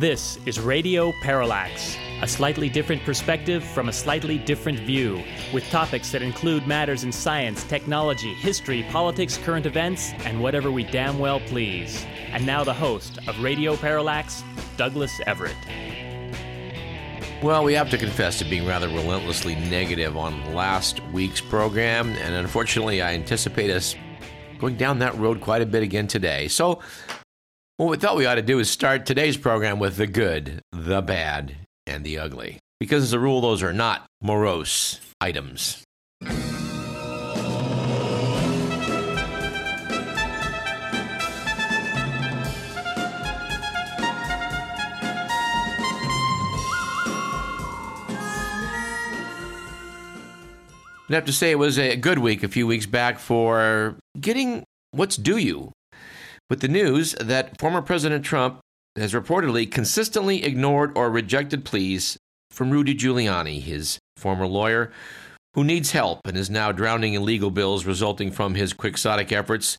This is Radio Parallax, a slightly different perspective from a slightly different view, with topics that include matters in science, technology, history, politics, current events, and whatever we damn well please. And now the host of Radio Parallax, Douglas Everett. Well, we have to confess to being rather relentlessly negative on last week's program, and unfortunately, I anticipate us going down that road quite a bit again today. So, what we thought we ought to do is start today's program with the good, the bad, and the ugly. Because as a rule, those are not morose items. I have to say it was a good week a few weeks back for getting what's due you with the news that former President Trump has reportedly consistently ignored or rejected pleas from Rudy Giuliani, his former lawyer, who needs help and is now drowning in legal bills resulting from his quixotic efforts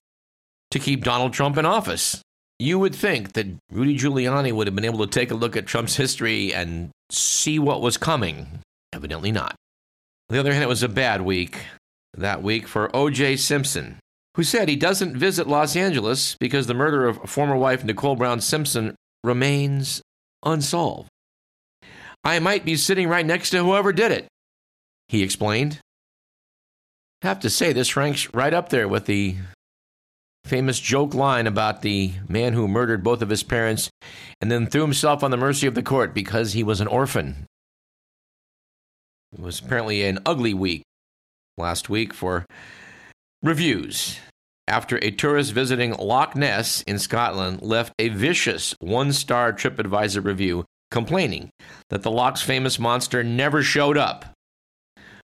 to keep Donald Trump in office. You would think that Rudy Giuliani would have been able to take a look at Trump's history and see what was coming. Evidently not. On the other hand, it was a bad week that week for O.J. Simpson, who said he doesn't visit Los Angeles because the murder of former wife Nicole Brown Simpson remains unsolved. I might be sitting right next to whoever did it, he explained. I have to say, this ranks right up there with the famous joke line about the man who murdered both of his parents and then threw himself on the mercy of the court because he was an orphan. It was apparently an ugly week last week for reviews after a tourist visiting Loch Ness in Scotland left a vicious one star TripAdvisor review complaining that the loch's famous monster never showed up.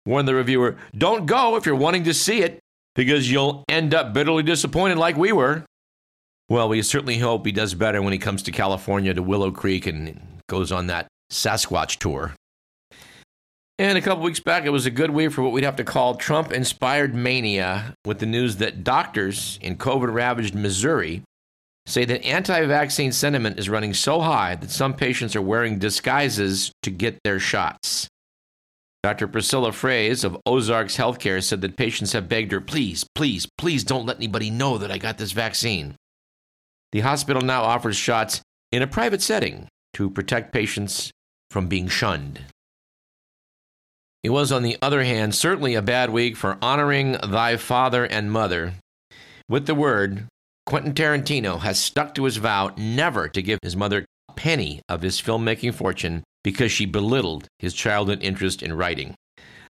Warned the reviewer, Don't go if you're wanting to see it, because you'll end up bitterly disappointed like we were. Well, we certainly hope he does better when he comes to California to Willow Creek and goes on that Sasquatch tour. And a couple weeks back, it was a good week for what we'd have to call Trump inspired mania with the news that doctors in COVID ravaged Missouri say that anti vaccine sentiment is running so high that some patients are wearing disguises to get their shots. Dr. Priscilla Frase of Ozarks Healthcare said that patients have begged her, please, please, please don't let anybody know that I got this vaccine. The hospital now offers shots in a private setting to protect patients from being shunned. It was, on the other hand, certainly a bad week for honoring thy father and mother. With the word, Quentin Tarantino has stuck to his vow never to give his mother a penny of his filmmaking fortune because she belittled his childhood interest in writing.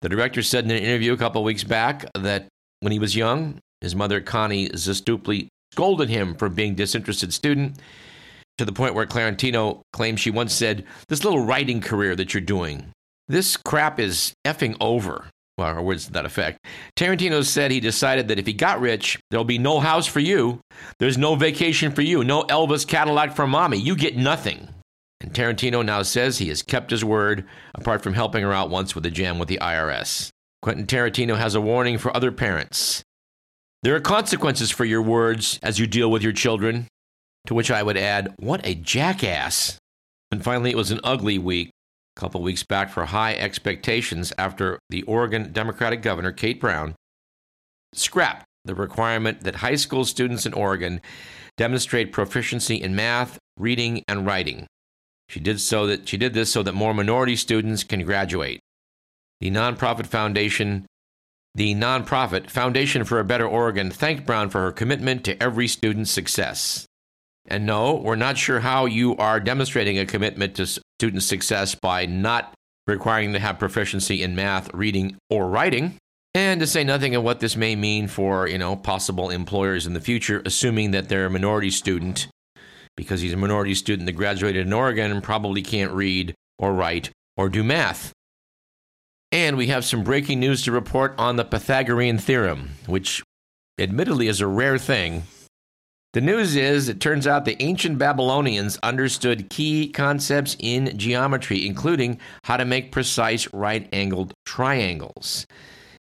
The director said in an interview a couple weeks back that when he was young, his mother, Connie Zastoupil, scolded him for being disinterested student to the point where Tarantino claims she once said, This little writing career that you're doing, this crap is effing over. Well, or words to that effect. Tarantino said he decided that if he got rich, there'll be no house for you. There's no vacation for you. No Elvis Cadillac for mommy. You get nothing. And Tarantino now says he has kept his word, apart from helping her out once with a jam with the IRS. Quentin Tarantino has a warning for other parents. There are consequences for your words as you deal with your children. To which I would add, what a jackass. And finally, it was an ugly week couple weeks back for high expectations after the Oregon Democratic Governor, Kate Brown, scrapped the requirement that high school students in Oregon demonstrate proficiency in math, reading, and writing. She did so that she did this so that more minority students can graduate. The nonprofit foundation, the nonprofit Foundation for a Better Oregon, thanked Brown for her commitment to every student's success. And no, we're not sure how you are demonstrating a commitment to student success by not requiring them to have proficiency in math, reading, or writing. And to say nothing of what this may mean for, you know, possible employers in the future, assuming that they're a minority student, because he's a minority student that graduated in Oregon and probably can't read or write or do math. And we have some breaking news to report on the Pythagorean theorem, which admittedly is a rare thing the news is it turns out the ancient Babylonians understood key concepts in geometry, including how to make precise right angled triangles.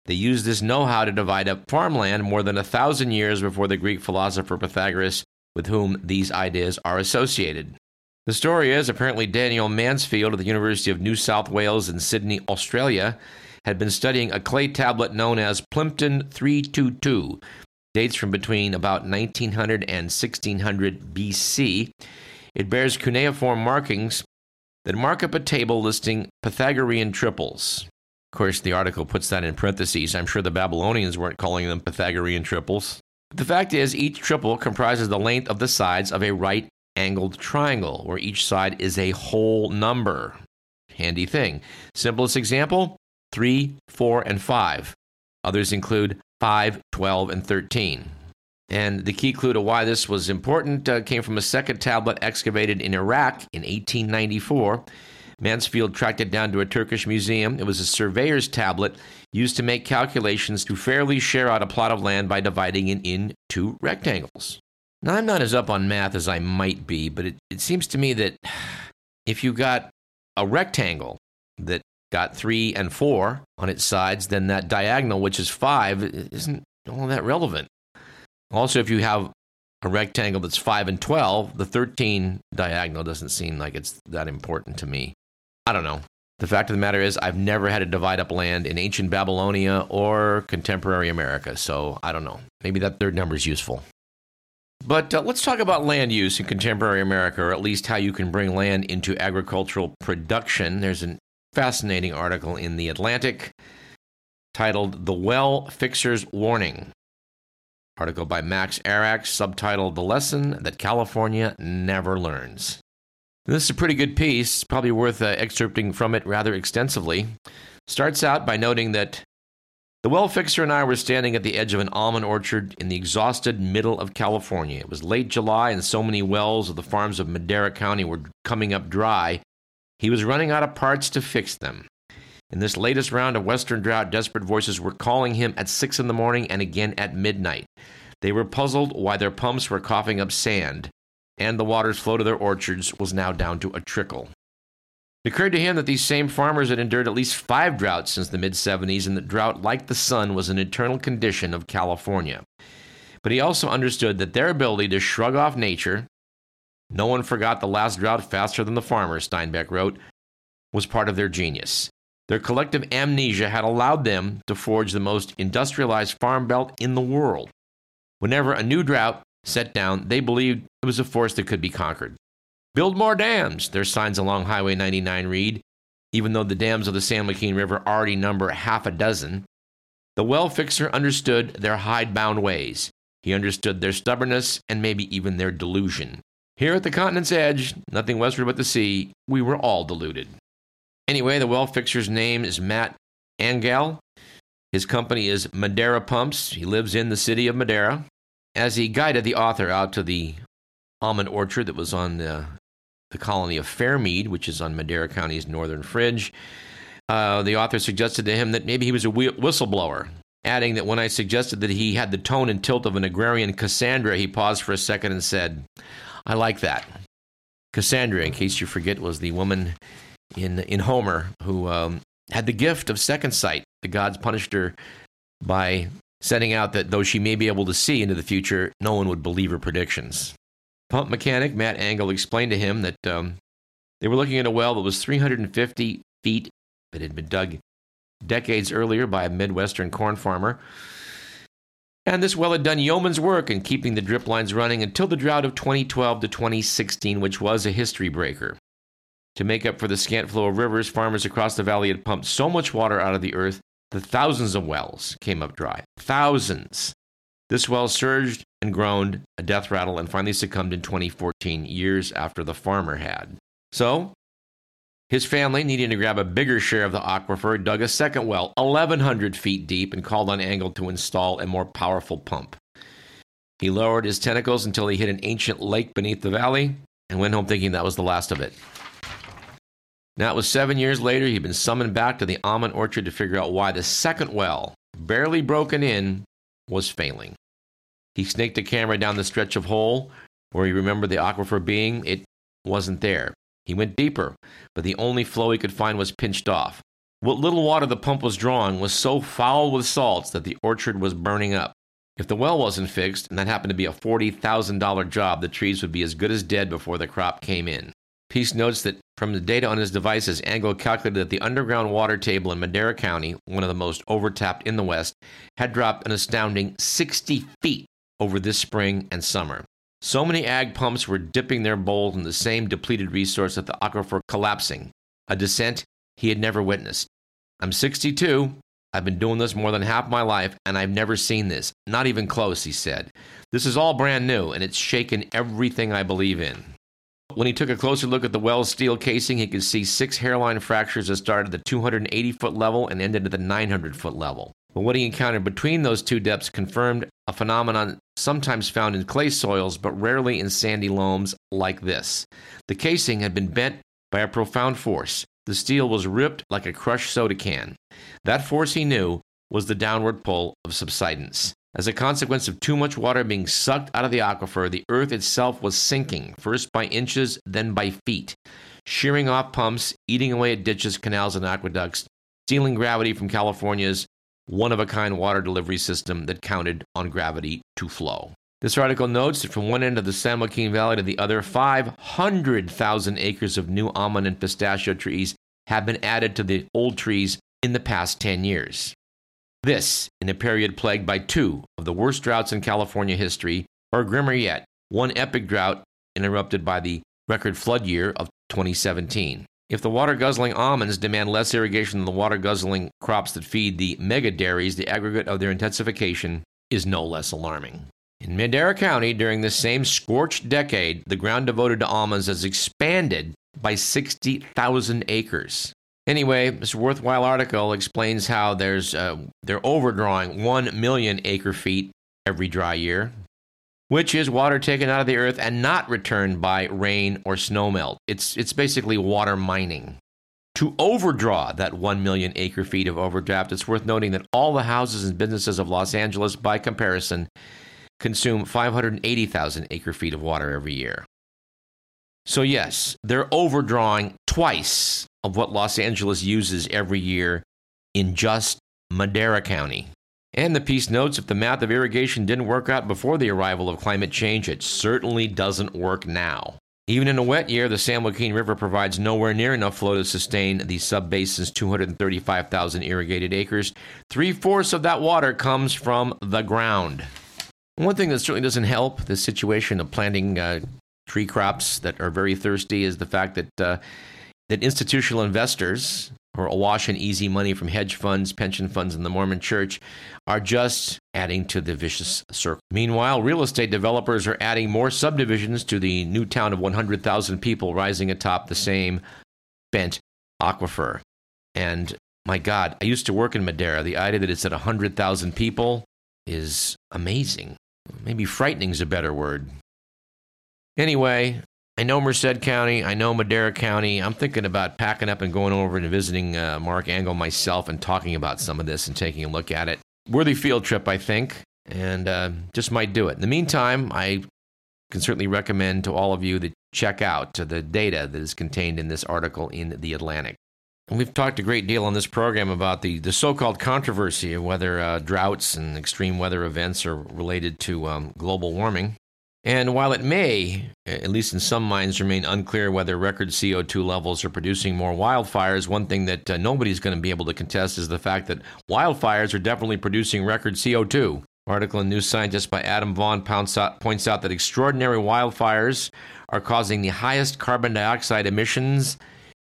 They used this know how to divide up farmland more than a thousand years before the Greek philosopher Pythagoras, with whom these ideas are associated. The story is apparently Daniel Mansfield of the University of New South Wales in Sydney, Australia, had been studying a clay tablet known as Plimpton 322, dates from between about 1900 and 1600 BC. It bears cuneiform markings that mark up a table listing Pythagorean triples. Of course, the article puts that in parentheses. I'm sure the Babylonians weren't calling them Pythagorean triples. But the fact is, each triple comprises the length of the sides of a right angled triangle, where each side is a whole number. Handy thing. Simplest example 3, 4, and 5. Others include 5, 12, and 13. And the key clue to why this was important uh, came from a second tablet excavated in Iraq in 1894. Mansfield tracked it down to a Turkish museum. It was a surveyor's tablet used to make calculations to fairly share out a plot of land by dividing it into rectangles. Now, I'm not as up on math as I might be, but it, it seems to me that if you got a rectangle that got three and four on its sides, then that diagonal, which is five, isn't all that relevant. Also, if you have a rectangle that's 5 and 12, the 13 diagonal doesn't seem like it's that important to me. I don't know. The fact of the matter is, I've never had to divide up land in ancient Babylonia or contemporary America, so I don't know. Maybe that third number is useful. But uh, let's talk about land use in contemporary America, or at least how you can bring land into agricultural production. There's a fascinating article in The Atlantic titled The Well Fixer's Warning Article by Mark Arax, subtitled The Lesson That California Never Learns. This is a pretty good piece, probably worth uh, excerpting from it rather extensively. Starts out by noting that the well fixer and I were standing at the edge of an almond orchard in the exhausted middle of California. It was late July, and so many wells of the farms of Madera County were coming up dry. He was running out of parts to fix them. In this latest round of Western drought, desperate voices were calling him at six in the morning and again at midnight. They were puzzled why their pumps were coughing up sand, and the water's flow to their orchards was now down to a trickle. It occurred to him that these same farmers had endured at least five droughts since the mid 70s, and that drought, like the sun, was an eternal condition of California. But he also understood that their ability to shrug off nature, no one forgot the last drought faster than the farmers, Steinbeck wrote, was part of their genius. Their collective amnesia had allowed them to forge the most industrialized farm belt in the world. Whenever a new drought set down, they believed it was a force that could be conquered. Build more dams, their signs along Highway 99 read, even though the dams of the San Joaquin River already number half a dozen. The well fixer understood their hidebound ways. He understood their stubbornness and maybe even their delusion. Here at the continent's edge, nothing westward but the sea, we were all deluded. Anyway, the well fixer's name is Matt Angell. His company is Madera Pumps. He lives in the city of Madera. As he guided the author out to the almond orchard that was on the, the colony of Fairmead, which is on Madera County's northern fringe, uh, the author suggested to him that maybe he was a whistleblower, adding that when I suggested that he had the tone and tilt of an agrarian Cassandra, he paused for a second and said, I like that. Cassandra, in case you forget, was the woman in in Homer who um, had the gift of second sight. The gods punished her by sending out that though she may be able to see into the future, no one would believe her predictions. Pump mechanic Matt Angell explained to him that um, they were looking at a well that was 350 feet that had been dug decades earlier by a Midwestern corn farmer. And this well had done yeoman's work in keeping the drip lines running until the drought of 2012 to 2016, which was a history breaker. To make up for the scant flow of rivers, farmers across the valley had pumped so much water out of the earth that thousands of wells came up dry. Thousands. This well surged and groaned, a death rattle, and finally succumbed in 2014, years after the farmer had. So, his family, needing to grab a bigger share of the aquifer, dug a second well, 1,100 feet deep, and called on Angell to install a more powerful pump. He lowered his tentacles until he hit an ancient lake beneath the valley and went home thinking that was the last of it. Now it was seven years later, he'd been summoned back to the almond orchard to figure out why the second well, barely broken in, was failing. He snaked a camera down the stretch of hole where he remembered the aquifer being. It wasn't there. He went deeper, but the only flow he could find was pinched off. What little water the pump was drawing was so foul with salts that the orchard was burning up. If the well wasn't fixed, and that happened to be a $40,000 job, the trees would be as good as dead before the crop came in. Piece notes that from the data on his devices, Angell calculated that the underground water table in Madera County, one of the most overtapped in the West, had dropped an astounding 60 feet over this spring and summer. So many ag pumps were dipping their bowls in the same depleted resource that the aquifer collapsing, a descent he had never witnessed. I'm 62. I've been doing this more than half my life, and I've never seen this. Not even close, he said. This is all brand new, and it's shaken everything I believe in. When he took a closer look at the well's steel casing, he could see six hairline fractures that started at the 280 foot level and ended at the 900 foot level. But what he encountered between those two depths confirmed a phenomenon sometimes found in clay soils, but rarely in sandy loams like this. The casing had been bent by a profound force. The steel was ripped like a crushed soda can. That force, he knew, was the downward pull of subsidence. As a consequence of too much water being sucked out of the aquifer, the earth itself was sinking, first by inches, then by feet, shearing off pumps, eating away at ditches, canals, and aqueducts, stealing gravity from California's one of a kind water delivery system that counted on gravity to flow. This article notes that from one end of the San Joaquin Valley to the other, 500,000 acres of new almond and pistachio trees have been added to the old trees in the past 10 years. This, in a period plagued by two of the worst droughts in California history, or grimmer yet, one epic drought interrupted by the record flood year of 2017. If the water guzzling almonds demand less irrigation than the water guzzling crops that feed the mega dairies, the aggregate of their intensification is no less alarming. In Madera County, during this same scorched decade, the ground devoted to almonds has expanded by 60,000 acres. Anyway, this worthwhile article explains how there's uh, they're overdrawing 1 million acre feet every dry year, which is water taken out of the earth and not returned by rain or snowmelt. It's, it's basically water mining. To overdraw that 1 million acre feet of overdraft, it's worth noting that all the houses and businesses of Los Angeles, by comparison, consume 580,000 acre feet of water every year. So, yes, they're overdrawing twice of what Los Angeles uses every year in just Madera County. And the piece notes if the math of irrigation didn't work out before the arrival of climate change, it certainly doesn't work now. Even in a wet year, the San Joaquin River provides nowhere near enough flow to sustain the subbasin's 235,000 irrigated acres. Three fourths of that water comes from the ground. One thing that certainly doesn't help the situation of planting uh, tree crops that are very thirsty is the fact that uh, that institutional investors are awash in easy money from hedge funds, pension funds, and the Mormon church are just adding to the vicious circle. Meanwhile, real estate developers are adding more subdivisions to the new town of 100,000 people rising atop the same bent aquifer. And my God, I used to work in Madera. The idea that it's at 100,000 people is amazing. Maybe frightening is a better word. Anyway, I know Merced County. I know Madera County. I'm thinking about packing up and going over and visiting uh, Mark Angell myself and talking about some of this and taking a look at it. Worthy field trip, I think, and uh, just might do it. In the meantime, I can certainly recommend to all of you that check out the data that is contained in this article in The Atlantic. And we've talked a great deal on this program about the, the so called controversy of whether uh, droughts and extreme weather events are related to um, global warming. And while it may, at least in some minds, remain unclear whether record CO2 levels are producing more wildfires, one thing that uh, nobody's going to be able to contest is the fact that wildfires are definitely producing record CO2. Article in New Scientist by Adam points out, points out that extraordinary wildfires are causing the highest carbon dioxide emissions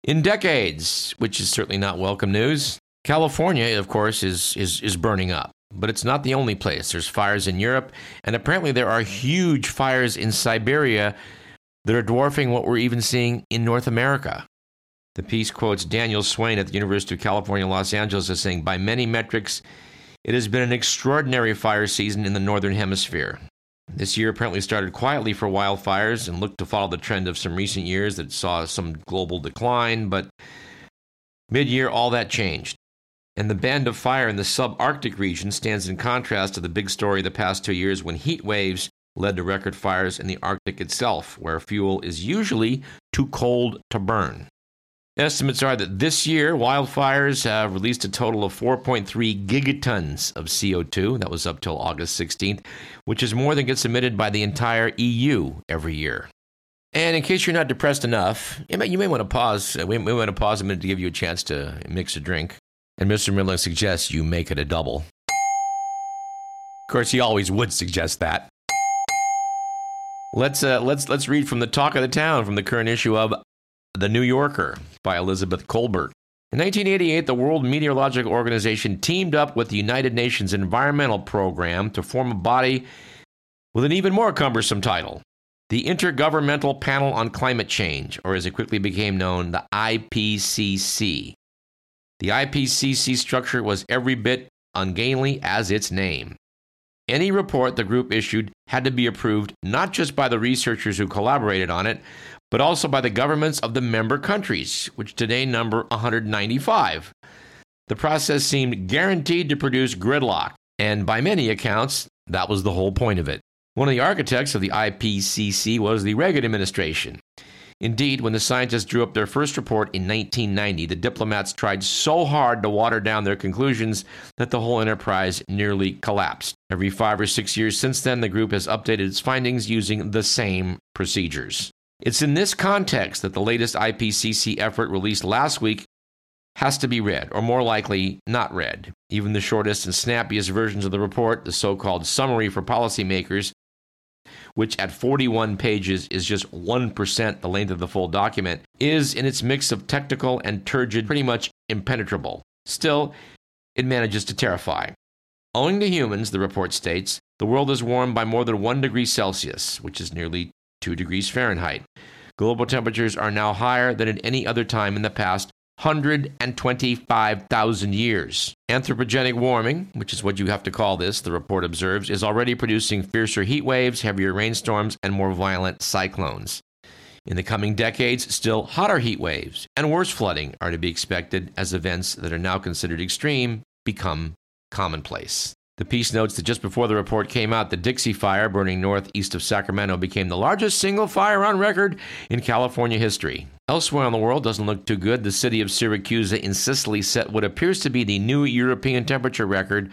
in decades, which is certainly not welcome news. California, of course, is, is, is burning up. But it's not the only place. There's fires in Europe, and apparently there are huge fires in Siberia that are dwarfing what we're even seeing in North America. The piece quotes Daniel Swain at the University of California, Los Angeles, as saying, By many metrics, it has been an extraordinary fire season in the Northern Hemisphere. This year apparently started quietly for wildfires and looked to follow the trend of some recent years that saw some global decline, but mid year, all that changed. And the band of fire in the subarctic region stands in contrast to the big story of the past two years when heat waves led to record fires in the Arctic itself, where fuel is usually too cold to burn. Estimates are that this year, wildfires have released a total of 4.3 gigatons of CO2. That was up till August 16th, which is more than gets emitted by the entire EU every year. And in case you're not depressed enough, you may, you may want to pause. We want to pause a minute to give you a chance to mix a drink. And Mr. Miller suggests you make it a double. Of course, he always would suggest that. Let's uh, let's let's read from the talk of the town from the current issue of The New Yorker by Elizabeth Kolbert. In 1988, the World Meteorological Organization teamed up with the United Nations Environmental Program to form a body with an even more cumbersome title the Intergovernmental Panel on Climate Change, or as it quickly became known, the IPCC. The IPCC structure was every bit ungainly as its name. Any report the group issued had to be approved not just by the researchers who collaborated on it, but also by the governments of the member countries, which today number 195. The process seemed guaranteed to produce gridlock, and by many accounts, that was the whole point of it. One of the architects of the IPCC was the Reagan administration. Indeed, when the scientists drew up their first report in 1990, the diplomats tried so hard to water down their conclusions that the whole enterprise nearly collapsed. Every five or six years since then, the group has updated its findings using the same procedures. It's in this context that the latest IPCC effort released last week has to be read, or more likely, not read. Even the shortest and snappiest versions of the report, the so called summary for policymakers, which at 41 pages is just 1% the length of the full document, is in its mix of technical and turgid pretty much impenetrable. Still, it manages to terrify. Owing to humans, the report states, the world is warmed by more than 1 degree Celsius, which is nearly 2 degrees Fahrenheit. Global temperatures are now higher than at any other time in the past 125,000 years. Anthropogenic warming, which is what you have to call this, the report observes, is already producing fiercer heat waves, heavier rainstorms, and more violent cyclones. In the coming decades, still hotter heat waves and worse flooding are to be expected as events that are now considered extreme become commonplace. The piece notes that just before the report came out, the Dixie Fire, burning northeast of Sacramento, became the largest single fire on record in California history. Elsewhere in the world doesn't look too good. The city of Syracuse in Sicily set what appears to be the new European temperature record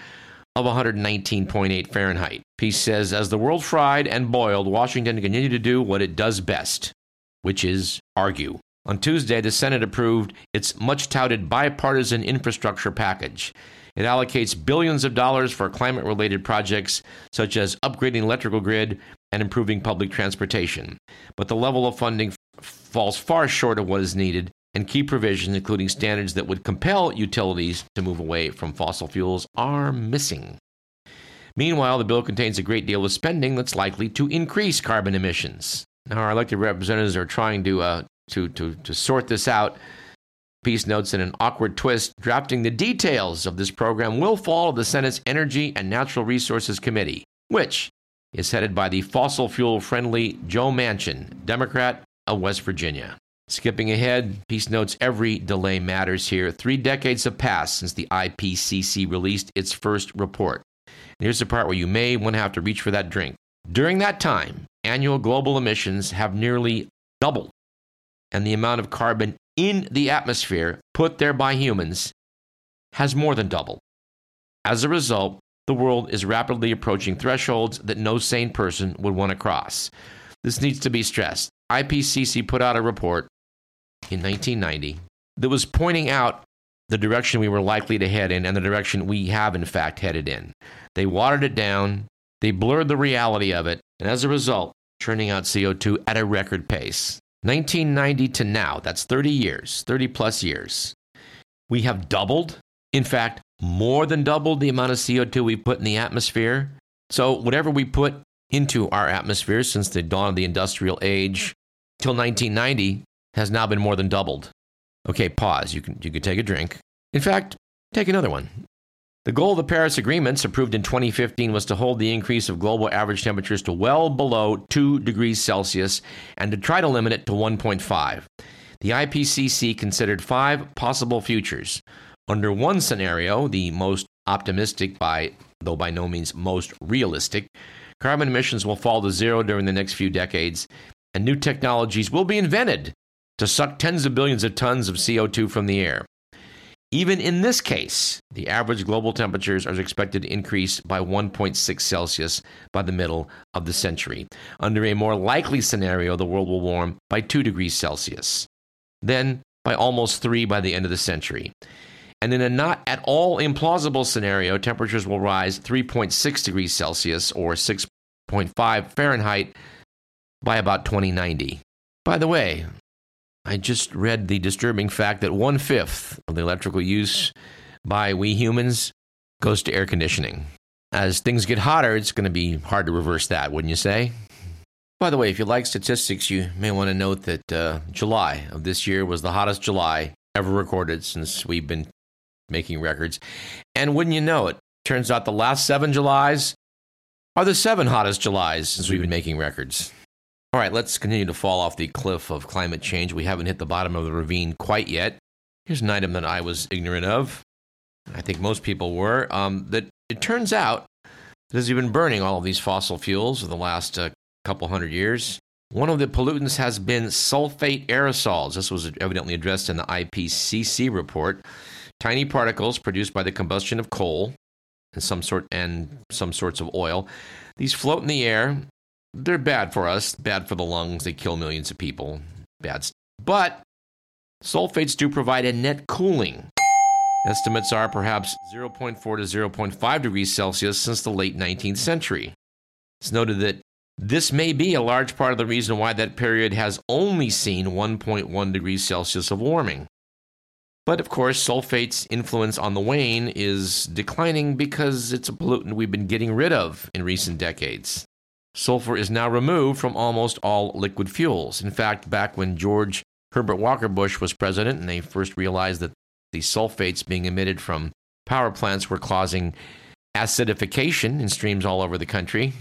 of 119.8 Fahrenheit. Piece says, as the world fried and boiled, Washington continued to do what it does best, which is argue. On Tuesday, the Senate approved its much touted bipartisan infrastructure package. It allocates billions of dollars for climate related projects such as upgrading electrical grid and improving public transportation. But the level of funding f- falls far short of what is needed, and key provisions, including standards that would compel utilities to move away from fossil fuels, are missing. Meanwhile, the bill contains a great deal of spending that's likely to increase carbon emissions. Now, our elected representatives are trying to, uh, to, to, to sort this out Piece notes in an awkward twist, drafting the details of this program will fall to the Senate's Energy and Natural Resources Committee, which is headed by the fossil fuel friendly Joe Manchin, Democrat of West Virginia. Skipping ahead, Peace notes every delay matters here. Three decades have passed since the IPCC released its first report. And here's the part where you may want to have to reach for that drink. During that time, annual global emissions have nearly doubled, and the amount of carbon in the atmosphere put there by humans has more than doubled. As a result, the world is rapidly approaching thresholds that no sane person would want to cross. This needs to be stressed. IPCC put out a report in 1990 that was pointing out the direction we were likely to head in and the direction we have, in fact, headed in. They watered it down, they blurred the reality of it, and as a result, churning out CO2 at a record pace. 1990 to now, that's 30 years, 30 plus years, we have doubled, in fact, more than doubled the amount of CO2 we put in the atmosphere. So, whatever we put into our atmosphere since the dawn of the industrial age till 1990 has now been more than doubled. Okay, pause. You can, you can take a drink. In fact, take another one. The goal of the Paris Agreements, approved in 2015, was to hold the increase of global average temperatures to well below 2 degrees Celsius and to try to limit it to 1.5. The IPCC considered five possible futures. Under one scenario, the most optimistic by though by no means most realistic, carbon emissions will fall to zero during the next few decades, and new technologies will be invented to suck tens of billions of tons of CO2 from the air. Even in this case, the average global temperatures are expected to increase by 1.6 Celsius by the middle of the century. Under a more likely scenario, the world will warm by 2 degrees Celsius, then by almost 3 by the end of the century. And in a not at all implausible scenario, temperatures will rise 3.6 degrees Celsius or 6.5 Fahrenheit by about 2090. By the way, I just read the disturbing fact that one fifth of the electrical use by we humans goes to air conditioning. As things get hotter, it's going to be hard to reverse that, wouldn't you say? By the way, if you like statistics, you may want to note that uh, July of this year was the hottest July ever recorded since we've been making records. And wouldn't you know it, turns out the last seven Julys are the seven hottest Julys since we've been making records. All right, let's continue to fall off the cliff of climate change. We haven't hit the bottom of the ravine quite yet. Here's an item that I was ignorant of. I think most people were. Um, that it turns out that as we've been burning all of these fossil fuels for the last uh, couple hundred years, one of the pollutants has been sulfate aerosols. This was evidently addressed in the IPCC report. Tiny particles produced by the combustion of coal and some sort and some sorts of oil. These float in the air they're bad for us, bad for the lungs. They kill millions of people. Bad. But sulfates do provide a net cooling. Estimates are perhaps 0.4 to 0.5 degrees Celsius since the late 19th century. It's noted that this may be a large part of the reason why that period has only seen 1.1 degrees Celsius of warming. But of course, sulfate's influence on the wane is declining because it's a pollutant we've been getting rid of in recent decades. Sulfur is now removed from almost all liquid fuels. In fact, back when George Herbert Walker Bush was president and they first realized that the sulfates being emitted from power plants were causing acidification in streams all over the country.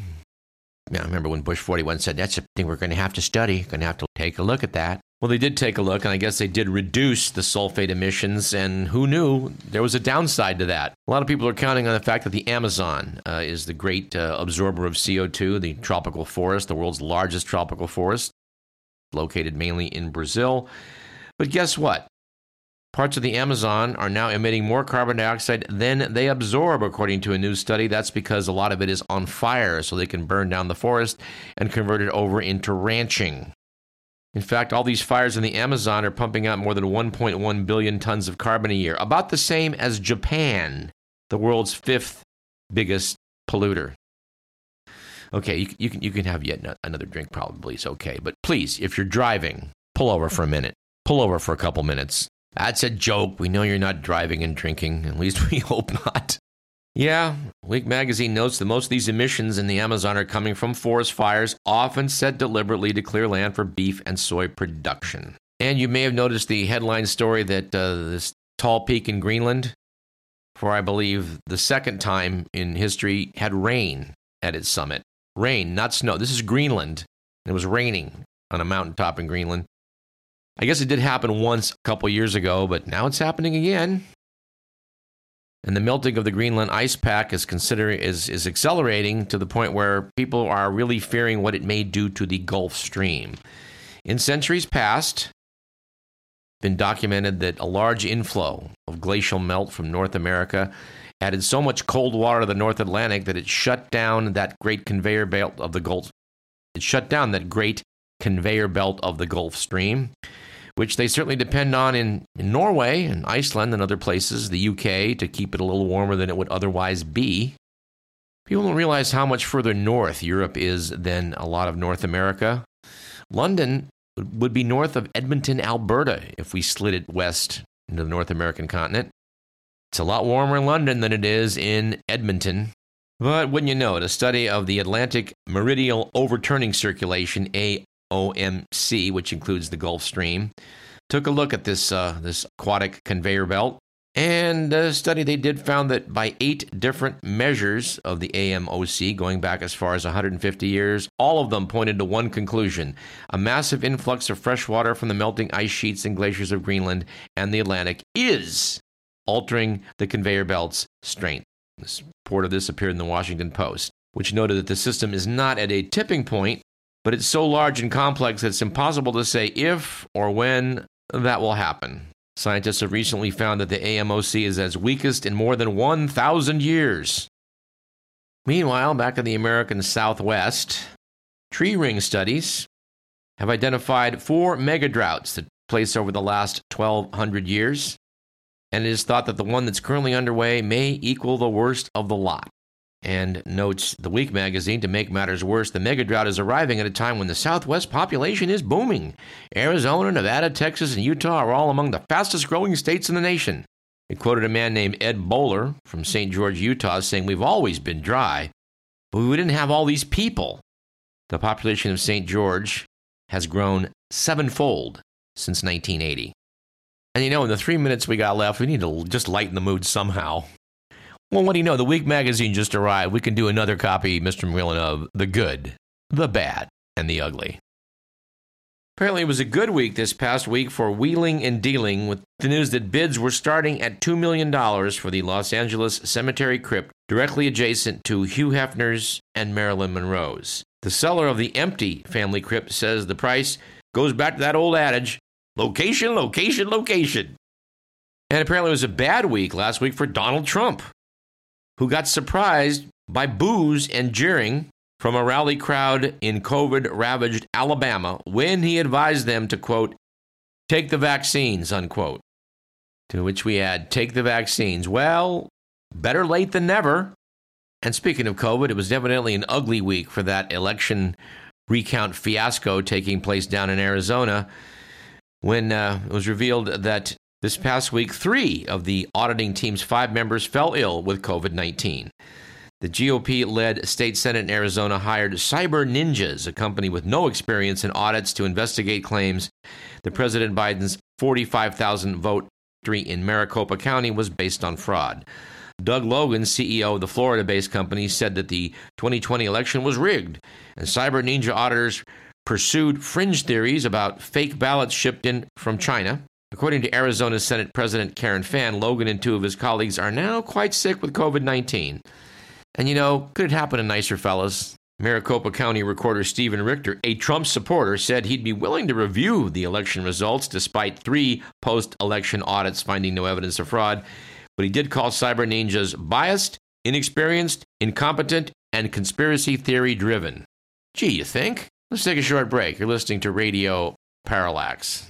Yeah, I remember when Bush 41 said, That's a thing we're going to have to study, going to have to take a look at that. Well, they did take a look, and I guess they did reduce the sulfate emissions, and who knew there was a downside to that? A lot of people are counting on the fact that the Amazon uh, is the great uh, absorber of CO2, the tropical forest, the world's largest tropical forest, located mainly in Brazil. But guess what? Parts of the Amazon are now emitting more carbon dioxide than they absorb, according to a new study. That's because a lot of it is on fire, so they can burn down the forest and convert it over into ranching. In fact, all these fires in the Amazon are pumping out more than 1.1 billion tons of carbon a year, about the same as Japan, the world's fifth biggest polluter. Okay, you, you, can, you can have yet another drink, probably. It's okay. But please, if you're driving, pull over for a minute. Pull over for a couple minutes. That's a joke. We know you're not driving and drinking. At least we hope not. Yeah, Week magazine notes that most of these emissions in the Amazon are coming from forest fires, often set deliberately to clear land for beef and soy production. And you may have noticed the headline story that uh, this tall peak in Greenland, for I believe the second time in history, had rain at its summit. Rain, not snow. This is Greenland. It was raining on a mountaintop in Greenland. I guess it did happen once a couple years ago, but now it's happening again and the melting of the Greenland ice pack is considering is, is accelerating to the point where people are really fearing what it may do to the Gulf Stream. In centuries past, been documented that a large inflow of glacial melt from North America added so much cold water to the North Atlantic that it shut down that great conveyor belt of the Gulf. It shut down that great conveyor belt of the Gulf Stream which they certainly depend on in, in Norway and Iceland and other places, the UK, to keep it a little warmer than it would otherwise be. People don't realize how much further north Europe is than a lot of North America. London would be north of Edmonton, Alberta, if we slid it west into the North American continent. It's a lot warmer in London than it is in Edmonton. But wouldn't you know it, a study of the Atlantic Meridional Overturning Circulation, A OMC, which includes the Gulf Stream, took a look at this, uh, this aquatic conveyor belt. And a study they did found that by eight different measures of the AMOC, going back as far as 150 years, all of them pointed to one conclusion a massive influx of fresh water from the melting ice sheets and glaciers of Greenland and the Atlantic is altering the conveyor belt's strength. This report of this appeared in the Washington Post, which noted that the system is not at a tipping point, but it's so large and complex that it's impossible to say if or when that will happen. Scientists have recently found that the AMOC is as weakest in more than 1,000 years. Meanwhile, back in the American Southwest, tree ring studies have identified four megadroughts that place over the last 1,200 years, and it is thought that the one that's currently underway may equal the worst of the lot. And notes the Week magazine to make matters worse, the mega drought is arriving at a time when the Southwest population is booming. Arizona, Nevada, Texas, and Utah are all among the fastest growing states in the nation. It quoted a man named Ed Bowler from St. George, Utah, saying, We've always been dry, but we didn't have all these people. The population of St. George has grown sevenfold since 1980. And you know, in the three minutes we got left, we need to just lighten the mood somehow. Well, what do you know? The Week magazine just arrived. We can do another copy, Mr. McMillan, of The Good, The Bad, and The Ugly. Apparently, it was a good week this past week for wheeling and dealing with the news that bids were starting at $2 million for the Los Angeles Cemetery Crypt directly adjacent to Hugh Hefner's and Marilyn Monroe's. The seller of the empty family crypt says the price goes back to that old adage location, location, location. And apparently, it was a bad week last week for Donald Trump who got surprised by boos and jeering from a rally crowd in COVID ravaged Alabama when he advised them to, quote, take the vaccines, unquote. To which we add, take the vaccines. Well, better late than never. And speaking of COVID, it was evidently an ugly week for that election recount fiasco taking place down in Arizona when uh, it was revealed that this past week, three of the auditing team's five members fell ill with COVID 19. The GOP led state senate in Arizona hired Cyber Ninjas, a company with no experience in audits, to investigate claims that President Biden's 45,000 vote victory in Maricopa County was based on fraud. Doug Logan, CEO of the Florida based company, said that the 2020 election was rigged, and Cyber Ninja auditors pursued fringe theories about fake ballots shipped in from China. According to Arizona Senate President Karen Fann, Logan and two of his colleagues are now quite sick with COVID 19. And you know, could it happen to nicer fellas? Maricopa County Recorder Stephen Richer, a Trump supporter, said he'd be willing to review the election results despite three post election audits finding no evidence of fraud. But he did call Cyber Ninjas biased, inexperienced, incompetent, and conspiracy theory driven. Gee, you think? Let's take a short break. You're listening to Radio Parallax.